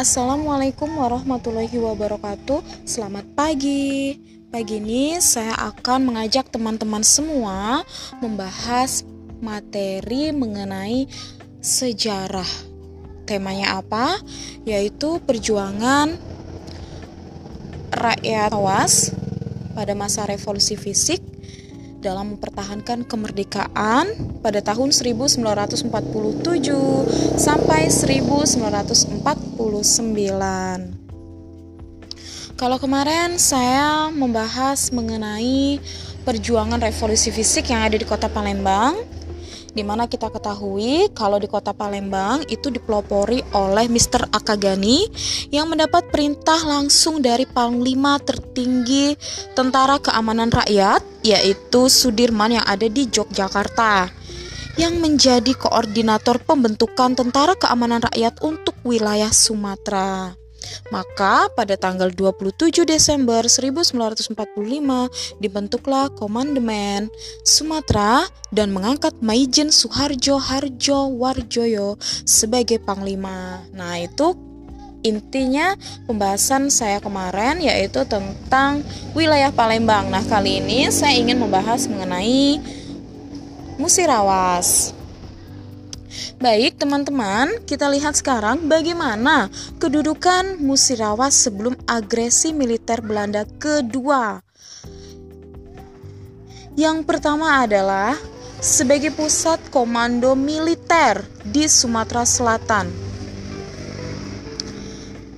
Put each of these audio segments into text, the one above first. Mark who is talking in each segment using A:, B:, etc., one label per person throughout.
A: Assalamualaikum warahmatullahi wabarakatuh. Selamat pagi. Pagi ini saya akan mengajak teman-teman semua membahas materi mengenai sejarah. Temanya apa? Yaitu perjuangan rakyat awas pada masa revolusi fisik dalam mempertahankan kemerdekaan pada tahun 1947 sampai 1949. Kalau kemarin saya membahas mengenai perjuangan revolusi fisik yang ada di Kota Palembang, di mana kita ketahui kalau di kota Palembang itu dipelopori oleh Mr. Akagani yang mendapat perintah langsung dari Panglima tertinggi Tentara Keamanan Rakyat yaitu Sudirman yang ada di Yogyakarta yang menjadi koordinator pembentukan Tentara Keamanan Rakyat untuk wilayah Sumatera. Maka pada tanggal 27 Desember 1945 dibentuklah Komandemen Sumatera dan mengangkat Maijen Suharjo Harjo Warjoyo sebagai panglima. Nah, itu intinya pembahasan saya kemarin yaitu tentang wilayah Palembang. Nah, kali ini saya ingin membahas mengenai Musirawas. Baik, teman-teman, kita lihat sekarang bagaimana kedudukan Musirawas sebelum agresi militer Belanda kedua. Yang pertama adalah sebagai pusat komando militer di Sumatera Selatan.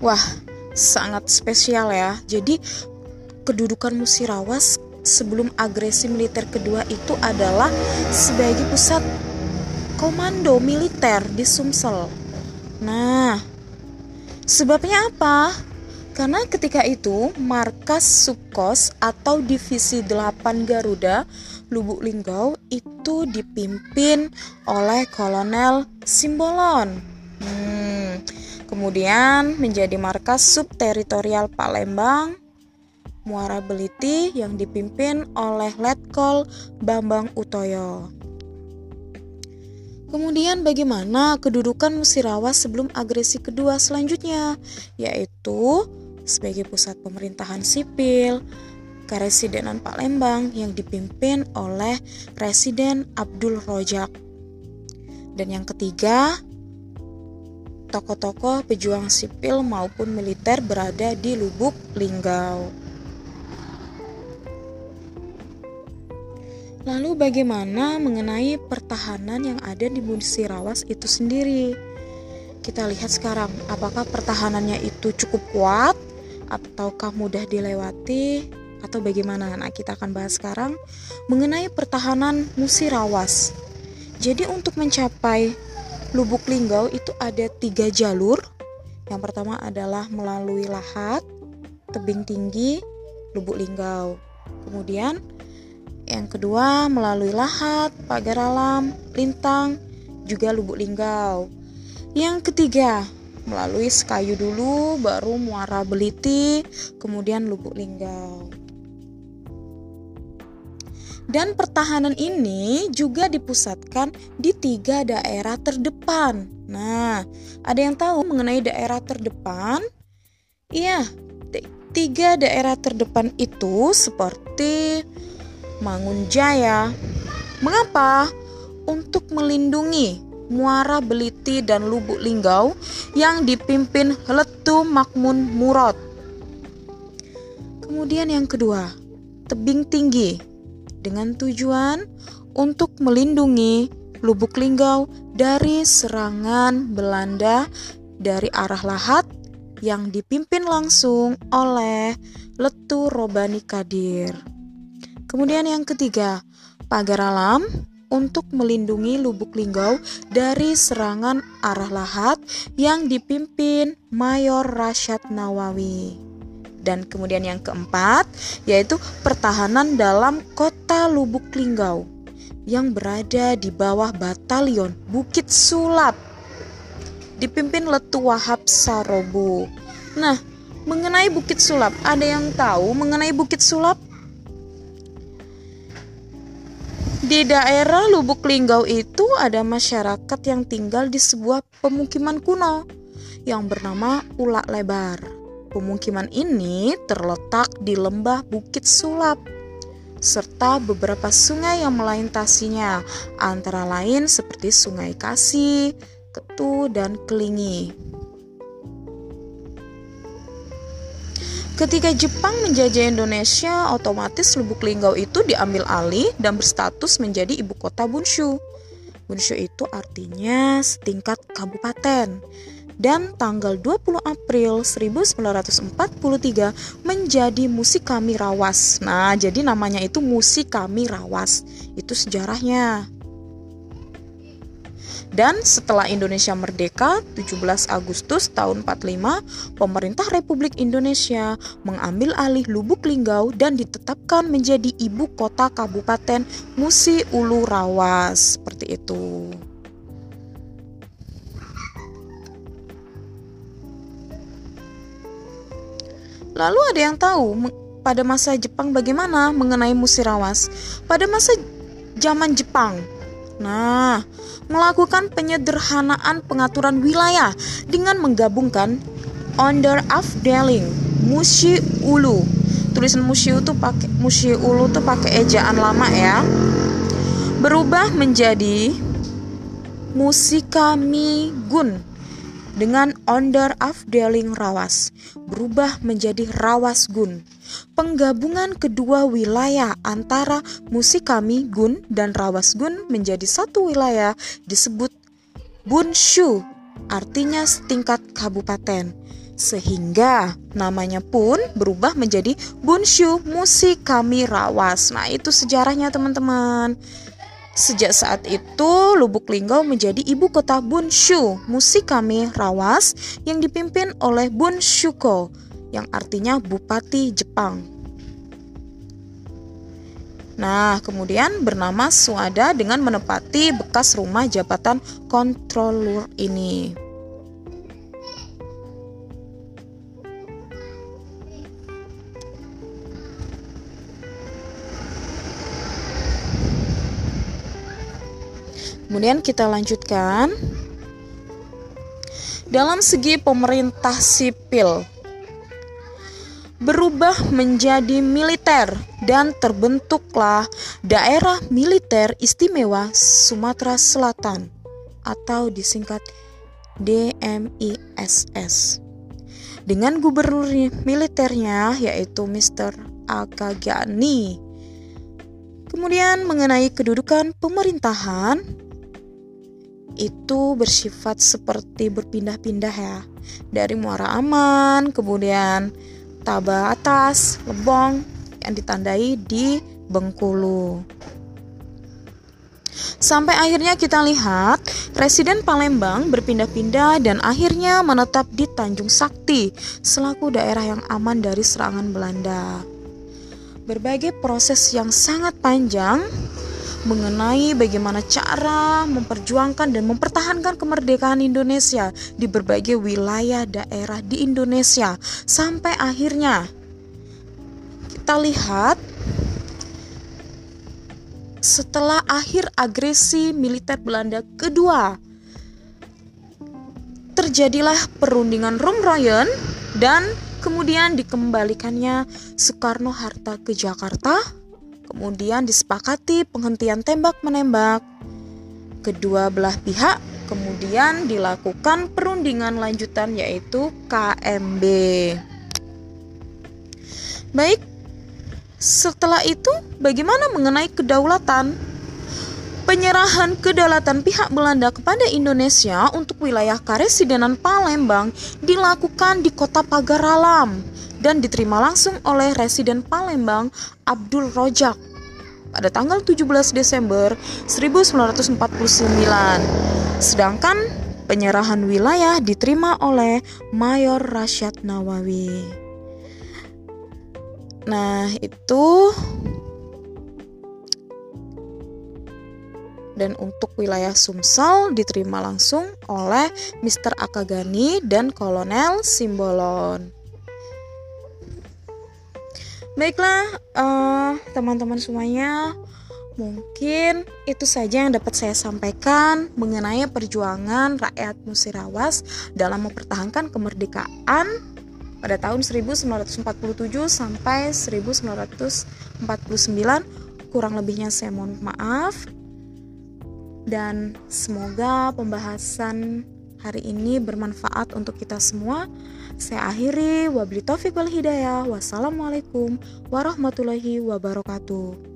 A: Wah, sangat spesial ya. Jadi, kedudukan Musirawas sebelum agresi militer kedua itu adalah sebagai pusat komando militer di Sumsel. Nah, sebabnya apa? Karena ketika itu markas Subkos atau Divisi 8 Garuda Lubuk Linggau itu dipimpin oleh Kolonel Simbolon. Hmm, kemudian menjadi markas subteritorial Palembang Muara Beliti yang dipimpin oleh Letkol Bambang Utoyo. Kemudian bagaimana kedudukan Musirawas sebelum agresi kedua selanjutnya, yaitu sebagai pusat pemerintahan sipil, Karesidenan Palembang yang dipimpin oleh Presiden Abdul Rojak. Dan yang ketiga, tokoh-tokoh pejuang sipil maupun militer berada di Lubuk Linggau. Lalu bagaimana mengenai pertahanan yang ada di Musirawas itu sendiri? Kita lihat sekarang, apakah pertahanannya itu cukup kuat ataukah mudah dilewati atau bagaimana? Nah, kita akan bahas sekarang mengenai pertahanan Musirawas. Jadi untuk mencapai Lubuk Linggau itu ada tiga jalur. Yang pertama adalah melalui Lahat, Tebing Tinggi, Lubuk Linggau. Kemudian yang kedua melalui Lahat, Pagar Alam, Lintang, juga Lubuk Linggau. Yang ketiga melalui Sekayu dulu, baru Muara Beliti, kemudian Lubuk Linggau. Dan pertahanan ini juga dipusatkan di tiga daerah terdepan. Nah, ada yang tahu mengenai daerah terdepan? Iya, tiga daerah terdepan itu seperti Mangunjaya. Mengapa? Untuk melindungi Muara Beliti dan Lubuk Linggau yang dipimpin Letu Makmun Murad. Kemudian yang kedua, tebing tinggi dengan tujuan untuk melindungi Lubuk Linggau dari serangan Belanda dari arah Lahat yang dipimpin langsung oleh Letu Robani Kadir. Kemudian yang ketiga, pagar alam untuk melindungi Lubuk Linggau dari serangan arah lahat yang dipimpin Mayor Rashad Nawawi. Dan kemudian yang keempat, yaitu pertahanan dalam kota Lubuk Linggau yang berada di bawah batalion Bukit Sulap dipimpin Letu Wahab Sarobu. Nah, mengenai Bukit Sulap, ada yang tahu mengenai Bukit Sulap? Di daerah Lubuk Linggau itu ada masyarakat yang tinggal di sebuah pemukiman kuno yang bernama Ulak Lebar. Pemukiman ini terletak di lembah Bukit Sulap serta beberapa sungai yang melintasinya, antara lain seperti Sungai Kasih, Ketu, dan Kelingi. Ketika Jepang menjajah Indonesia, otomatis Lubuk Linggau itu diambil alih dan berstatus menjadi ibu kota Bunshu. Bunshu itu artinya setingkat kabupaten dan tanggal 20 April 1943 menjadi Musikami Rawas. Nah, jadi namanya itu Musikami Rawas. Itu sejarahnya. Dan setelah Indonesia merdeka 17 Agustus tahun 45, pemerintah Republik Indonesia mengambil alih Lubuk Linggau dan ditetapkan menjadi ibu kota Kabupaten Musi Ulu Rawas. Seperti itu. Lalu ada yang tahu pada masa Jepang bagaimana mengenai musirawas? Pada masa zaman Jepang, nah, melakukan penyederhanaan pengaturan wilayah dengan menggabungkan under afdeling mushi ulu. Tulisan mushi itu pakai mushi ulu tuh pakai ejaan lama ya. Berubah menjadi musikami gun dengan Onder Afdeling Rawas berubah menjadi Rawas Gun. Penggabungan kedua wilayah antara Musikami Gun dan Rawas Gun menjadi satu wilayah disebut Bunshu, artinya setingkat kabupaten. Sehingga namanya pun berubah menjadi Bunshu Musikami Rawas. Nah, itu sejarahnya teman-teman. Sejak saat itu, Lubuk Linggau menjadi ibu kota Bunshu, Musikami Rawas, yang dipimpin oleh Bunshuko, yang artinya Bupati Jepang. Nah, kemudian bernama Suada dengan menepati bekas rumah jabatan kontrolur ini. Kemudian kita lanjutkan. Dalam segi pemerintah sipil berubah menjadi militer dan terbentuklah Daerah Militer Istimewa Sumatera Selatan atau disingkat DMISS. Dengan gubernur militernya yaitu Mr. Akagani. Kemudian mengenai kedudukan pemerintahan itu bersifat seperti berpindah-pindah ya dari Muara Aman kemudian Taba Atas Lebong yang ditandai di Bengkulu Sampai akhirnya kita lihat Presiden Palembang berpindah-pindah dan akhirnya menetap di Tanjung Sakti selaku daerah yang aman dari serangan Belanda. Berbagai proses yang sangat panjang mengenai bagaimana cara memperjuangkan dan mempertahankan kemerdekaan Indonesia di berbagai wilayah daerah di Indonesia. Sampai akhirnya kita lihat setelah akhir agresi militer Belanda kedua terjadilah perundingan Romroyen dan kemudian dikembalikannya Soekarno Hatta ke Jakarta Kemudian disepakati penghentian tembak-menembak. Kedua belah pihak kemudian dilakukan perundingan lanjutan yaitu KMB. Baik, setelah itu bagaimana mengenai kedaulatan? Penyerahan kedaulatan pihak Belanda kepada Indonesia untuk wilayah Karesidenan Palembang dilakukan di kota Pagaralam dan diterima langsung oleh Residen Palembang Abdul Rojak pada tanggal 17 Desember 1949. Sedangkan penyerahan wilayah diterima oleh Mayor Rasyad Nawawi. Nah, itu dan untuk wilayah Sumsel diterima langsung oleh Mr. Akagani dan Kolonel Simbolon. Baiklah, eh, teman-teman semuanya, Mungkin itu saja yang dapat saya sampaikan mengenai perjuangan rakyat Musirawas dalam mempertahankan kemerdekaan pada tahun 1947 sampai 1949. Kurang lebihnya saya mohon maaf. Dan semoga pembahasan hari ini bermanfaat untuk kita semua. Saya akhiri wabli taufiq wal hidayah. Wassalamualaikum warahmatullahi wabarakatuh.